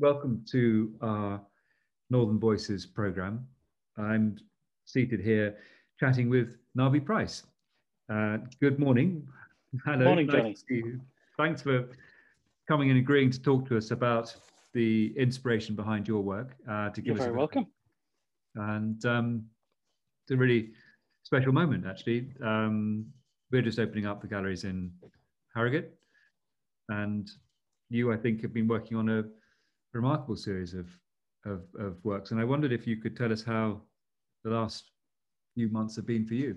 welcome to our Northern Voices program. I'm seated here chatting with Narbi Price. Uh, good morning. Hello. Morning, nice Johnny. Thanks for coming and agreeing to talk to us about the inspiration behind your work. Uh, to give You're us very welcome. And um, it's a really special moment, actually. Um, we're just opening up the galleries in Harrogate, and you, I think, have been working on a remarkable series of, of, of works. And I wondered if you could tell us how the last few months have been for you.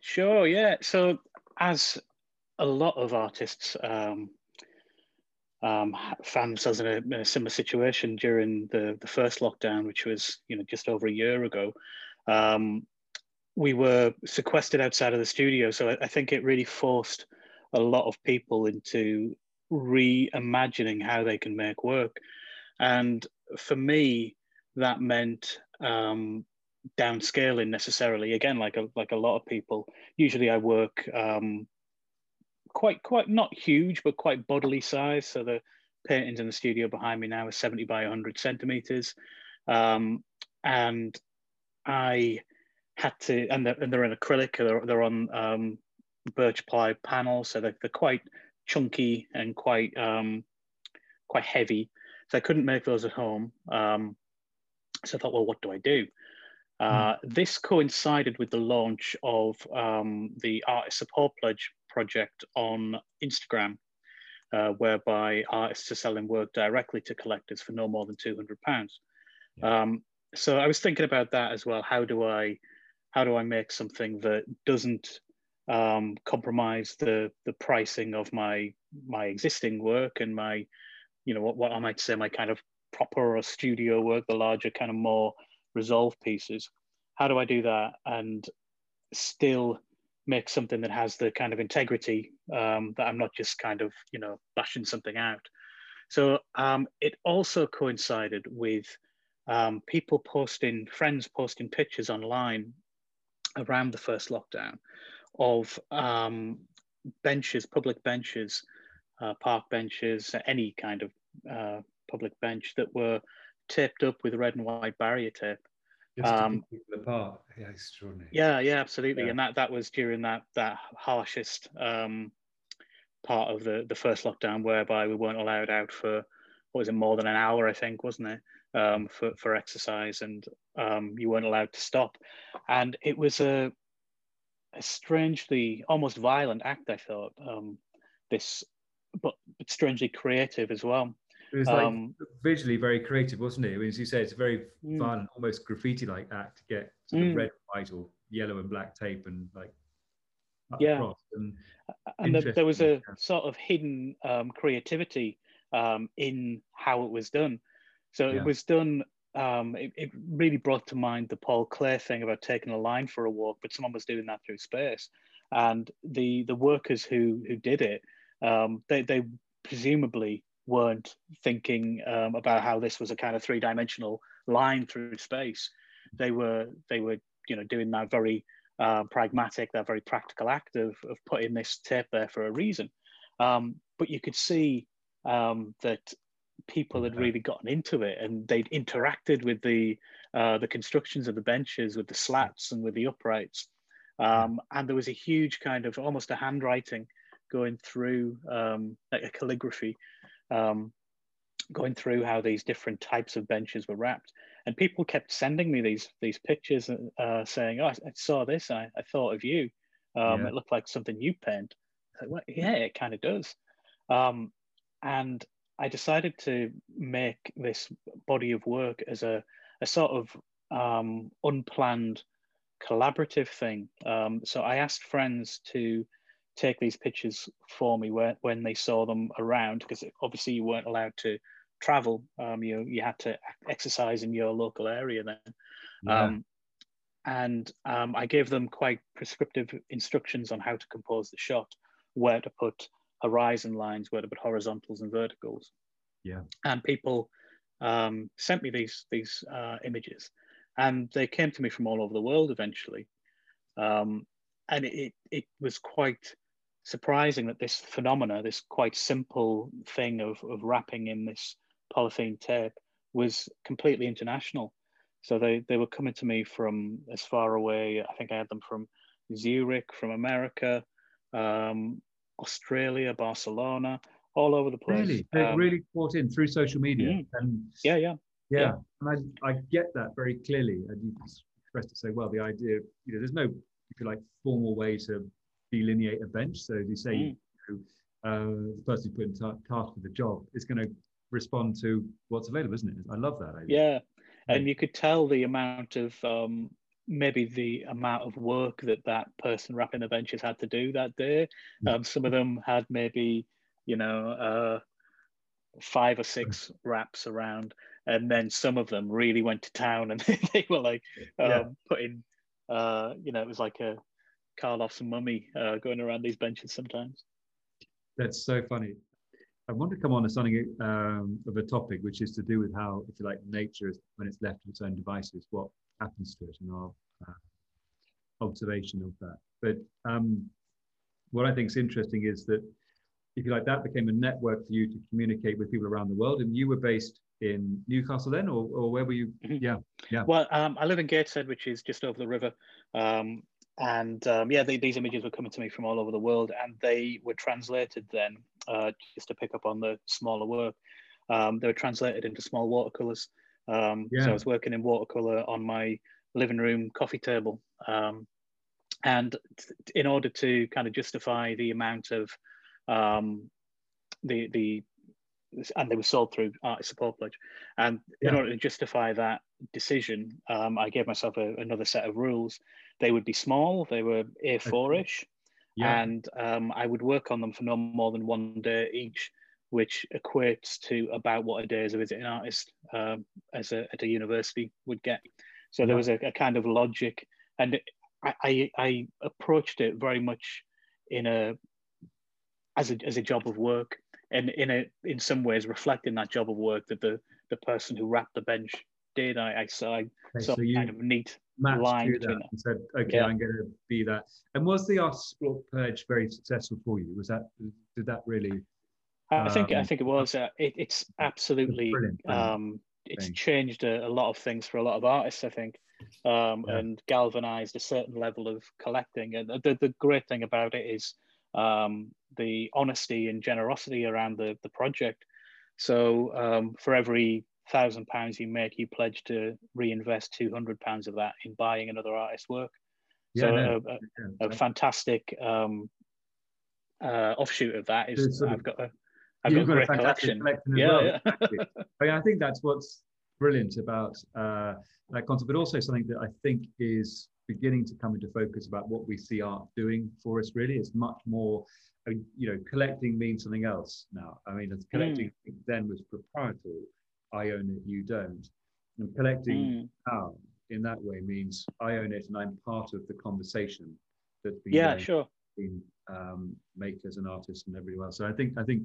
Sure, yeah. So, as a lot of artists um, um, found in a, in a, similar situation during the, the first lockdown, which was you know just over a year ago, um, we were sequestered outside of the studio. So I, I think it really forced a lot of people into reimagining how they can make work. And for me, that meant um, downscaling necessarily. Again, like a like a lot of people, usually I work um, quite quite not huge, but quite bodily size. So the paintings in the studio behind me now is 70 by 100 centimeters, um, and I had to, and they're, and they're in acrylic. They're, they're on um, birch ply panels, so they're, they're quite chunky and quite um, quite heavy. So I couldn't make those at home. Um, so I thought, well, what do I do? Uh, mm. This coincided with the launch of um, the Artist Support Pledge project on Instagram, uh, whereby artists are selling work directly to collectors for no more than two hundred pounds. Yeah. Um, so I was thinking about that as well. How do I, how do I make something that doesn't um, compromise the the pricing of my my existing work and my you know what, what I might say my kind of proper or studio work, the larger kind of more resolved pieces. How do I do that and still make something that has the kind of integrity um, that I'm not just kind of you know bashing something out. So um, it also coincided with um, people posting, friends posting pictures online around the first lockdown of um, benches, public benches, uh, park benches, any kind of uh, public bench that were taped up with red and white barrier tape. Um, apart. Yeah, extraordinary. Yeah, yeah, absolutely. Yeah. And that that was during that that harshest um, part of the the first lockdown, whereby we weren't allowed out for what was it more than an hour, I think, wasn't it? Um, for for exercise, and um, you weren't allowed to stop. And it was a a strangely almost violent act. I thought um, this, but, but strangely creative as well. It was like um, visually very creative, wasn't it? I mean, as you say, it's a very mm. violent, almost graffiti-like act to get sort of mm. red, white, or yellow and black tape and like yeah. And, and the, there was a sort of hidden um, creativity um, in how it was done. So yeah. it was done um, it, it, really brought to mind the Paul Klee thing about taking a line for a walk, but someone was doing that through space. And the the workers who who did it, um, they they presumably weren't thinking um, about how this was a kind of three dimensional line through space. They were they were you know doing that very uh, pragmatic, that very practical act of of putting this tape there for a reason. Um, but you could see um, that people had really gotten into it and they'd interacted with the uh, the constructions of the benches with the slats and with the uprights. Um, and there was a huge kind of almost a handwriting going through um, like a calligraphy um, going through how these different types of benches were wrapped. And people kept sending me these these pictures uh, saying oh I, I, saw this. I, I thought of you. Um, yeah. it looked like something you paint like, well, yeah it kind of does. Um, and I decided to make this body of work as a, a sort of um, unplanned collaborative thing. Um, so I asked friends to take these pictures for me when, when they saw them around, because obviously you weren't allowed to travel. Um, you you had to exercise in your local area then. Yeah. Um, and um, I gave them quite prescriptive instructions on how to compose the shot, where to put horizon lines, where to put horizontals and verticals. Yeah. And people um, sent me these these uh, images, and they came to me from all over the world eventually. Um, and it, it was quite surprising that this phenomena, this quite simple thing of, of wrapping in this polythene tape was completely international. So they, they were coming to me from as far away, I think I had them from Zurich, from America, um, Australia, Barcelona, all over the place. Really, they um, really brought in through social media. Mm, and yeah, yeah, yeah, yeah. And I, I get that very clearly. And you expressed it so well. The idea, you know, there's no, if you like, formal way to delineate a bench. So you say, mm. you know, uh, the person who put in task for the job is going to respond to what's available, isn't it? I love that idea. Yeah, and you could tell the amount of um, maybe the amount of work that that person wrapping the benches had to do that day. Um, some of them had maybe, you know, uh, five or six wraps around, and then some of them really went to town and they were like um, yeah. putting, uh, you know, it was like a Karloff's mummy uh, going around these benches sometimes. That's so funny. I want to come on to something um, of a topic which is to do with how, if you like, nature, is, when it's left to its own devices, what happens to it and our uh, observation of that. But um, what I think is interesting is that, if you like, that became a network for you to communicate with people around the world. And you were based in Newcastle then, or, or where were you? Mm-hmm. Yeah, yeah. Well, um, I live in Gateshead, which is just over the river. Um, and um, yeah, they, these images were coming to me from all over the world, and they were translated then, uh, just to pick up on the smaller work. Um, they were translated into small watercolors. Um, yeah. So I was working in watercolor on my living room coffee table, um, and in order to kind of justify the amount of um, the the and they were sold through artist support pledge, and yeah. in order to justify that decision, um, I gave myself a, another set of rules they would be small, they were A4-ish, yeah. and um, I would work on them for no more than one day each, which equates to about what a day as a visiting artist um, as a, at a university would get. So there was a, a, kind of logic, and I, I, I approached it very much in a as a as a job of work, and in a in some ways reflecting that job of work that the the person who wrapped the bench did. I, I saw I okay, saw so you, kind of neat line that and said, okay, yeah. I'm going to be that. And was the Art pledge very successful for you? Was that did that really? I think um, I think it was. Uh, it, it's absolutely. Um, it's changed a, a, lot of things for a lot of artists. I think. Um, yeah. and galvanized a certain level of collecting. And the, the great thing about it is um, the honesty and generosity around the, the project. So um, for every thousand pounds you make, you pledge to reinvest two hundred pounds of that in buying another artist's work. Yeah, so no, a, a, a, fantastic um, uh, offshoot of that is I've got a I've got a great collection. collection yeah, well, yeah. I, mean, I think that's what's brilliant about uh, that concept, but also something that I think is beginning to come into focus about what we see art doing for us. Really, it's much more. I mean, you know, collecting means something else now. I mean, collecting mm. then was proprietary I own it, you don't. And collecting mm. in that way means I own it and I'm part of the conversation that's been yeah, sure. between um, makers and artists and everybody else. So I think I think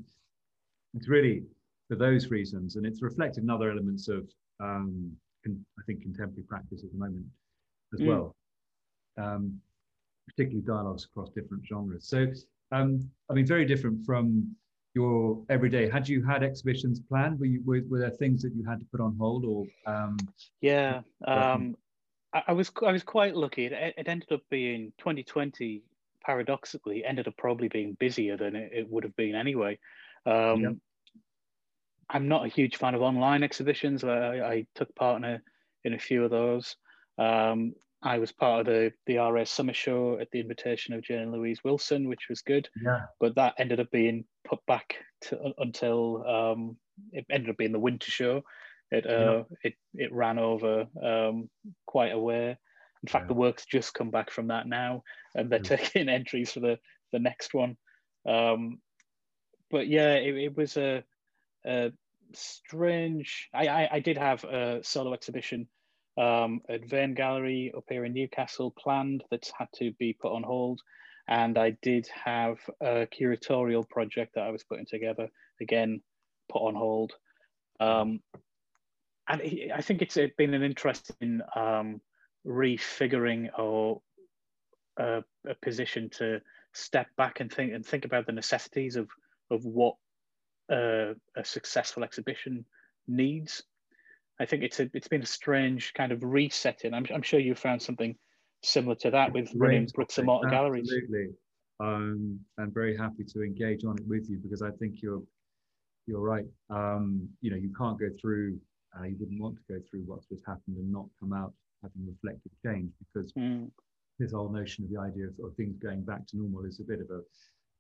it's really for those reasons, and it's reflected in other elements of um, con- I think contemporary practice at the moment as mm. well, um, particularly dialogues across different genres. So um, I mean, very different from your everyday. Had you had exhibitions planned? Were, you, were, were there things that you had to put on hold or um, yeah um, I, I, was i was quite lucky. It, it, ended up being 2020 paradoxically ended up probably being busier than it, it would have been anyway um, yeah. i'm not a huge fan of online exhibitions I, I took part in a in a few of those um, I was part of the the RA Summer Show at the invitation of Jane Louise Wilson, which was good. Yeah. But that ended up being put back to, until um, it ended up being the Winter Show. It uh, yeah. it it ran over um, quite a way. In fact, yeah. the work's just come back from that now, and they're yeah. taking entries for the the next one. Um, but yeah, it, it was a, a strange. I, I, I did have a solo exhibition um, at Vane Gallery up here in Newcastle planned that's had to be put on hold. And I did have a curatorial project that I was putting together, again, put on hold. Um, and I think it's been an interesting um, refiguring or a, a, position to step back and think and think about the necessities of of what uh, a successful exhibition needs. I think it's a, it's been a strange kind of resetting. I'm, I'm sure you found something similar to that with running bricks and mortar galleries. Absolutely. Um, I'm very happy to engage on it with you because I think you're you're right. Um, you know, you can't go through. Uh, you wouldn't want to go through what's just happened and not come out having reflected change because mm. this whole notion of the idea of, of, things going back to normal is a bit of a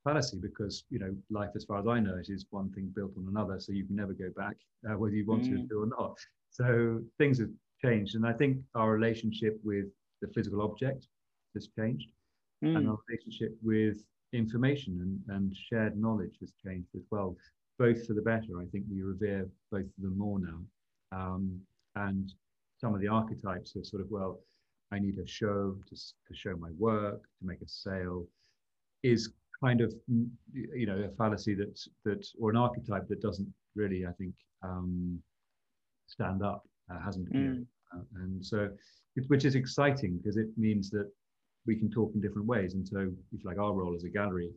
fallacy because you know life, as far as I know, it is one thing built on another, so you can never go back uh, whether you want mm. to or not. So things have changed, and I think our relationship with the physical object has changed, mm. and our relationship with information and, and shared knowledge has changed as well, both for the better. I think we revere both of them more now, um, and some of the archetypes of sort of well, I need a show to, to show my work to make a sale, is kind of you know a fallacy that that or an archetype that doesn't really I think um, stand up uh, hasn't mm. uh, and so it, which is exciting because it means that we can talk in different ways and so if like our role as a gallery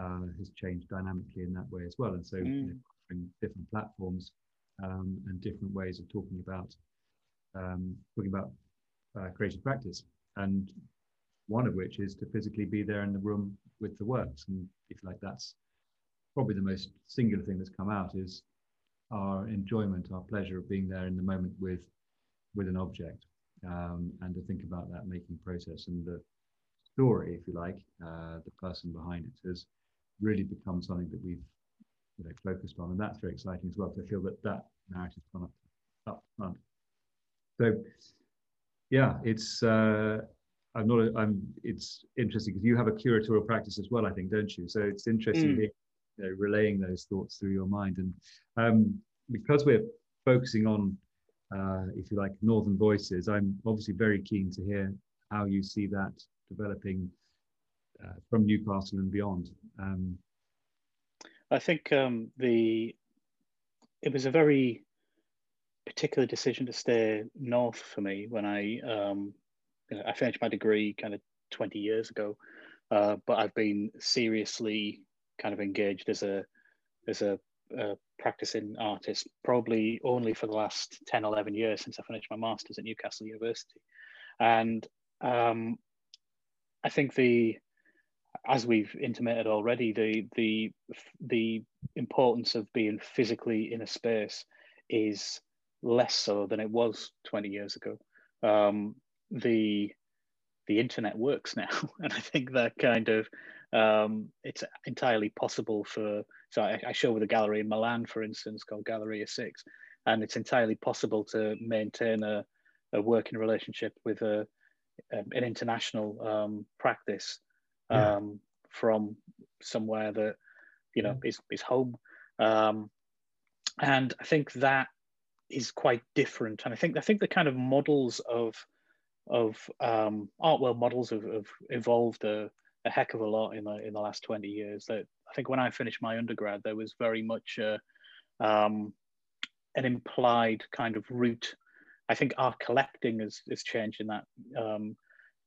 uh, has changed dynamically in that way as well and so mm. you know, different platforms um, and different ways of talking about um, talking about uh, creative practice and one of which is to physically be there in the room with the works. And if like that's probably the most singular thing that's come out is our enjoyment, our pleasure of being there in the moment with with an object, um, and to think about that making process and the story, if you like, uh, the person behind it has really become something that we've you know, focused on, and that's very exciting as well. To feel that that narrative's gone up up front. So, yeah, it's. Uh, I'm not. A, I'm. It's interesting because you have a curatorial practice as well, I think, don't you? So it's interesting mm. you know, relaying those thoughts through your mind, and um, because we're focusing on, uh, if you like, northern voices, I'm obviously very keen to hear how you see that developing uh, from Newcastle and beyond. Um, I think um, the it was a very particular decision to stay north for me when I um, know, I finished my degree kind of 20 years ago, uh, but I've been seriously kind of engaged as a as a, a, practicing artist probably only for the last 10 11 years since i finished my master's at newcastle university. And um, i think the as we've intimated already the the the importance of being physically in a space is less so than it was 20 years ago. Um, the the internet works now, and I think that kind of um, it's entirely possible for. So I, I, show with a gallery in Milan, for instance, called Galleria Six, and it's entirely possible to maintain a, a working relationship with a, um, an international um, practice yeah. Um, from somewhere that you know is is home, um, and I think that is quite different. And I think I think the kind of models of of um, art world models have, have evolved a, a, heck of a lot in the in the last 20 years. That I think when I finished my undergrad, there was very much a, um, an implied kind of route. I think art collecting has, has changed in that um,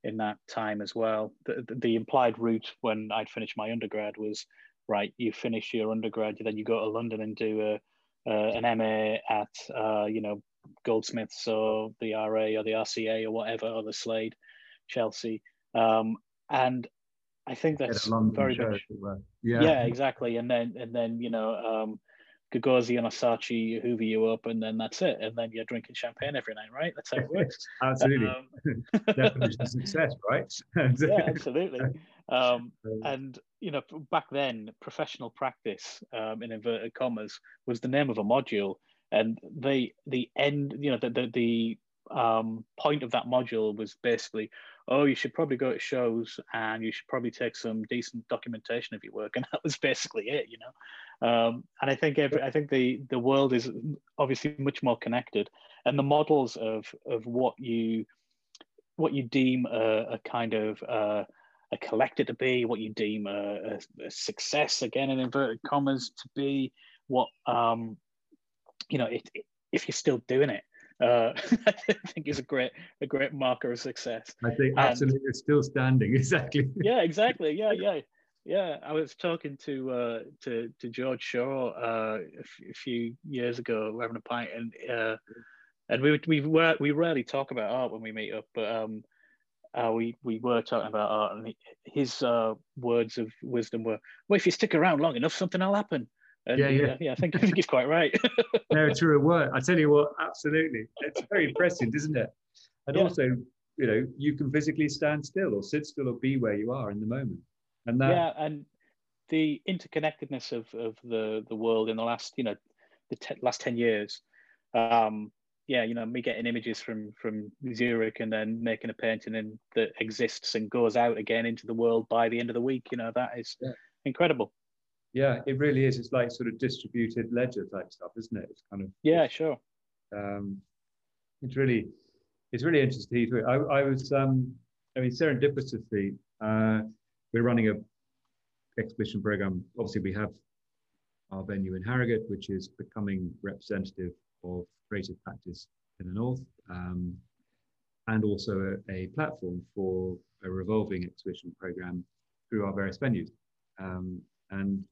in that time as well. The, the, the implied route when I'd finished my undergrad was right. You finish your undergrad, then you go to London and do a, uh, an MA at uh, you know Goldsmiths or the RA or the RCA or whatever, or the Slade, Chelsea. Um, and I think that's very much, yeah. yeah, exactly. And then, and then, you know, um, Gagosian and Saatchi hoover you up, and then that's it. And then you're drinking champagne every night, right? That's how it works. absolutely. Um, Definition of success, right? yeah, absolutely. Um, and you know, back then, professional practice um, in inverted commas was the name of a module, and the the end you know the the, the um, point of that module was basically oh you should probably go to shows and you should probably take some decent documentation of your work. And that was basically it you know. Um, and i think every, i think the the world is obviously much more connected. And the models of of what you what you deem a, a kind of uh, a collector to be what you deem a, a, a, success again in inverted commas to be what um, you know, it, it, if you're still doing it, uh, I think is a great a great marker of success. I think absolutely, it's still standing. Exactly. yeah, exactly. Yeah, yeah. Yeah, I was talking to uh, to to George Shaw uh, a, f- a few years ago, having a pint, and uh, and we we were we rarely talk about art when we meet up, but um, uh, we we were talking about art, and his uh, words of wisdom were, "Well, if you stick around long enough, something will happen." And, yeah, yeah, uh, yeah. I think I think he's quite right. no, true word. I tell you what, absolutely, it's very impressive, isn't it? And yeah. also, you know, you can physically stand still, or sit still, or be where you are in the moment, and that. Yeah, and the interconnectedness of of the the world in the last, you know, the te- last ten years. Um, yeah, you know, me getting images from from Zurich and then making a painting and that exists and goes out again into the world by the end of the week. You know, that is yeah. incredible. Yeah, it really is. It's like sort of distributed ledger type stuff, isn't it? It's kind of yeah, sure. Um, it's really, it's really interesting. I, I was, um, I mean, serendipitously, uh, we're running a exhibition program. Obviously, we have our venue in Harrogate, which is becoming representative of creative practice in the north, um, and also a, a, platform for a revolving exhibition program through our various venues. Um, and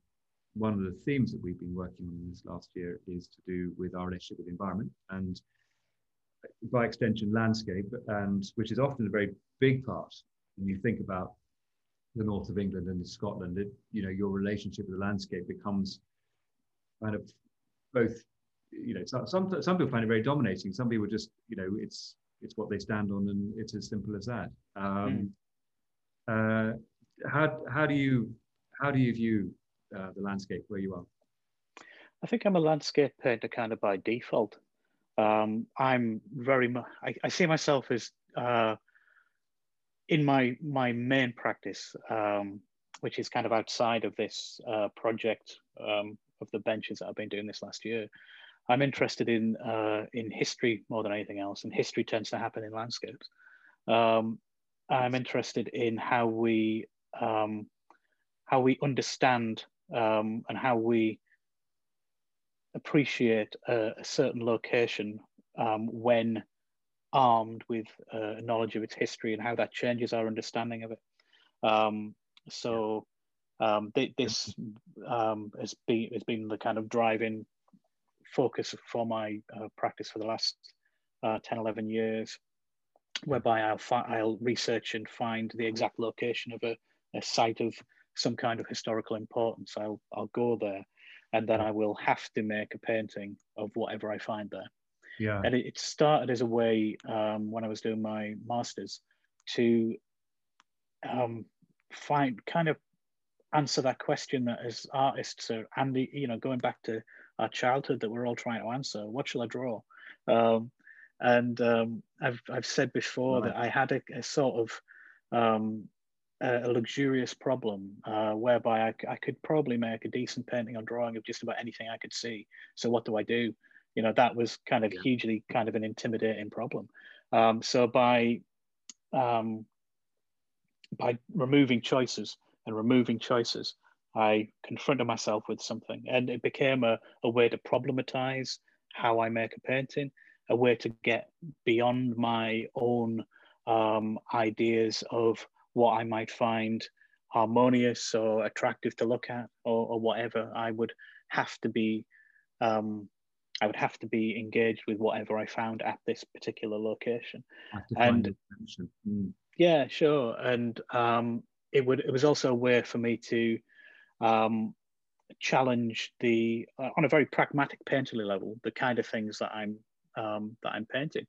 one of the themes that we've been working on in this last year is to do with our relationship with the environment and by extension landscape and which is often a very big part when you think about the north of england and scotland it, you know your relationship with the landscape becomes kind of both you know some some people find it very dominating some people just you know it's it's what they stand on and it's as simple as that um, mm. uh, how how do you how do you view uh, the landscape where you are? I think I'm a landscape painter kind of by default. Um, I'm very much, I, I, see myself as uh, in my, my main practice, um, which is kind of outside of this uh, project um, of the benches that I've been doing this last year. I'm interested in uh, in history more than anything else, and history tends to happen in landscapes. Um, I'm interested in how we um, how we understand um, and how we appreciate a, a certain location um, when armed with uh, knowledge of its history and how that changes our understanding of it. Um, so um, th this um, has been has been the kind of driving focus for my uh, practice for the last uh, 10, 11 years, whereby I'll, I'll research and find the exact location of a, a site of some kind of historical importance, I'll, I'll go there and then I will have to make a painting of whatever I find there. Yeah. And it, it started as a way um, when I was doing my master's to um, find kind of answer that question that as artists are, and you know, going back to our childhood that we're all trying to answer, what shall I draw? Um, and um, I've, I've said before right. that I had a, a sort of a, luxurious problem uh, whereby I, I, could probably make a decent painting or drawing of just about anything I could see. So what do I do? You know, that was kind of yeah. hugely kind of an intimidating problem. Um, so by um, by removing choices and removing choices, I confronted myself with something, and it became a, a way to problematize how I make a painting, a way to get beyond my own um, ideas of what I might find harmonious or attractive to look at or, or whatever. I would have to be um, I would have to be engaged with whatever I found at this particular location. And mm. yeah, sure. And um, it would it was also a way for me to um, challenge the uh, on a very pragmatic painterly level the kind of things that I'm um, that I'm painting.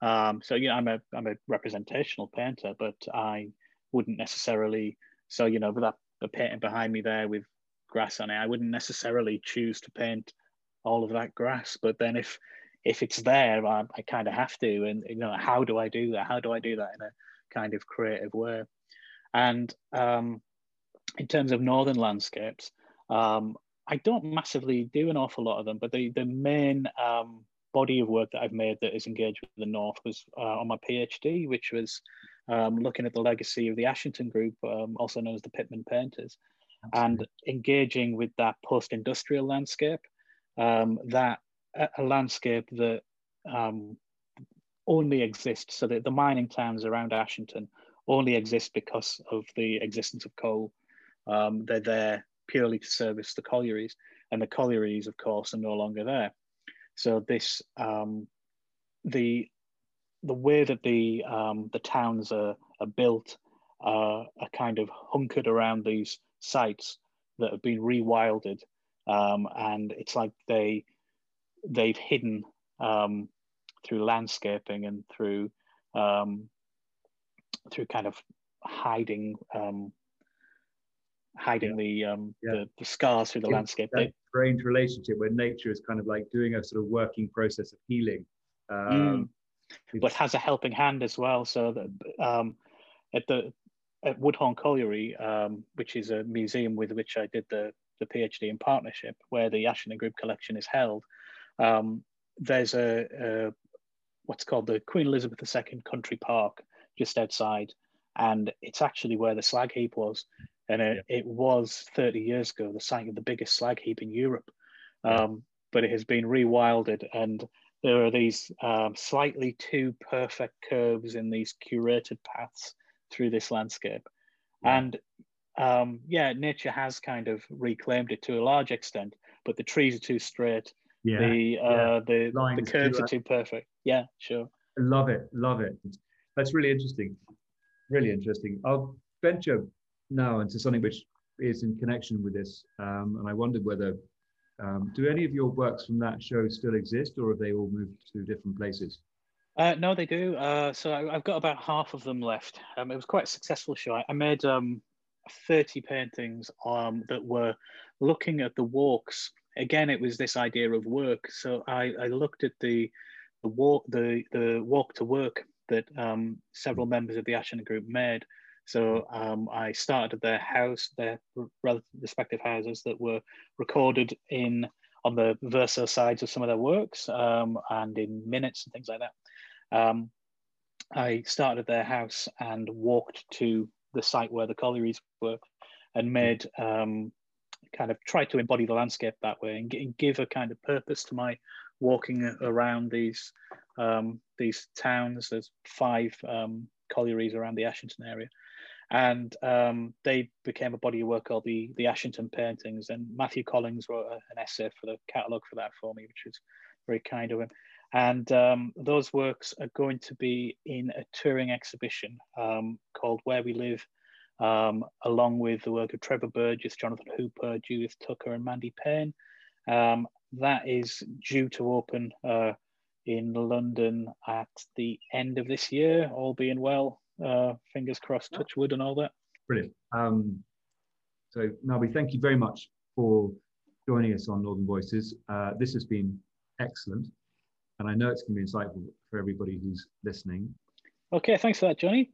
Um, so you know, I'm a I'm a representational painter, but I wouldn't necessarily. So you know, with that the painting behind me there with grass on it, I wouldn't necessarily choose to paint all of that grass. But then if if it's there, I, I kind of have to. And you know, how do I do that? How do I do that in a kind of creative way? And um, in terms of northern landscapes, um, I don't massively do an awful lot of them, but the the main um, body of work that I've made that is engaged with the north was uh, on my PhD, which was um, looking at the legacy of the Ashington Group, um, also known as the Pitman Painters, Absolutely. and engaging with that post-industrial landscape, um, that a, landscape that um, only exists, so that the mining towns around Ashington only exist because of the existence of coal. Um, they're there purely to service the collieries, and the collieries, of course, are no longer there. So this um, the the way that the um, the towns are, are built uh, are kind of hunkered around these sites that have been rewilded, um, and it's like they they've hidden um, through landscaping and through um, through kind of hiding um, hiding yeah. the, um, yeah. the, the scars through the it's landscape. That strange relationship where nature is kind of like doing a sort of working process of healing, um, mm. But has a helping hand as well. So that um, at the at Woodhorn Colliery, um, which is a museum with which I did the the PhD in partnership, where the Ashington Group collection is held, um, there's a, a what's called the Queen Elizabeth II Country Park just outside, and it's actually where the slag heap was. And it, yeah. it was 30 years ago the site of the biggest slag heap in Europe. Um, but it has been rewilded, and there are these um, slightly too perfect curves in these curated paths through this landscape. Yeah. And um, yeah, nature has kind of reclaimed it to a large extent, but the trees are too straight. Yeah, the uh, yeah. the, the curves too, are too perfect. Yeah, sure. Love it, love it. That's really interesting. Really interesting. I'll venture now into something which is in connection with this, um, and I wondered whether um, do any of your works from that show still exist, or have they all moved to different places? Uh, no, they do. Uh, so I, have got about half of them left. Um, it was quite a successful show. I, I made um, 30 paintings um, that were looking at the walks. Again, it was this idea of work. So I, I looked at the the walk the the walk to work that um, several members of the Ashington group made. So um, I started at their house, their respective houses that were recorded in on the verso sides of some of their works um, and in minutes and things like that. Um, I started at their house and walked to the site where the collieries were and made um, kind of tried to embody the landscape that way and, give a kind of purpose to my walking around these um, these towns. There's five um, collieries around the Ashington area, and um, they became a body of work called the the Ashington Paintings. And Matthew Collings wrote a, an essay for the catalogue for that for me, which was very kind of him. And um, those works are going to be in a touring exhibition um, called Where We Live, um, along with the work of Trevor Burgess, Jonathan Hooper, Judith Tucker, and Mandy Payne. Um, that is due to open uh, in London at the end of this year, all being well. Uh, fingers crossed, touch wood, and all that. Brilliant. Um, so, Narbi, thank you very much for joining us on Northern Voices. Uh, this has been excellent, and I know it's going to be insightful for everybody who's listening. Okay, thanks for that, Johnny.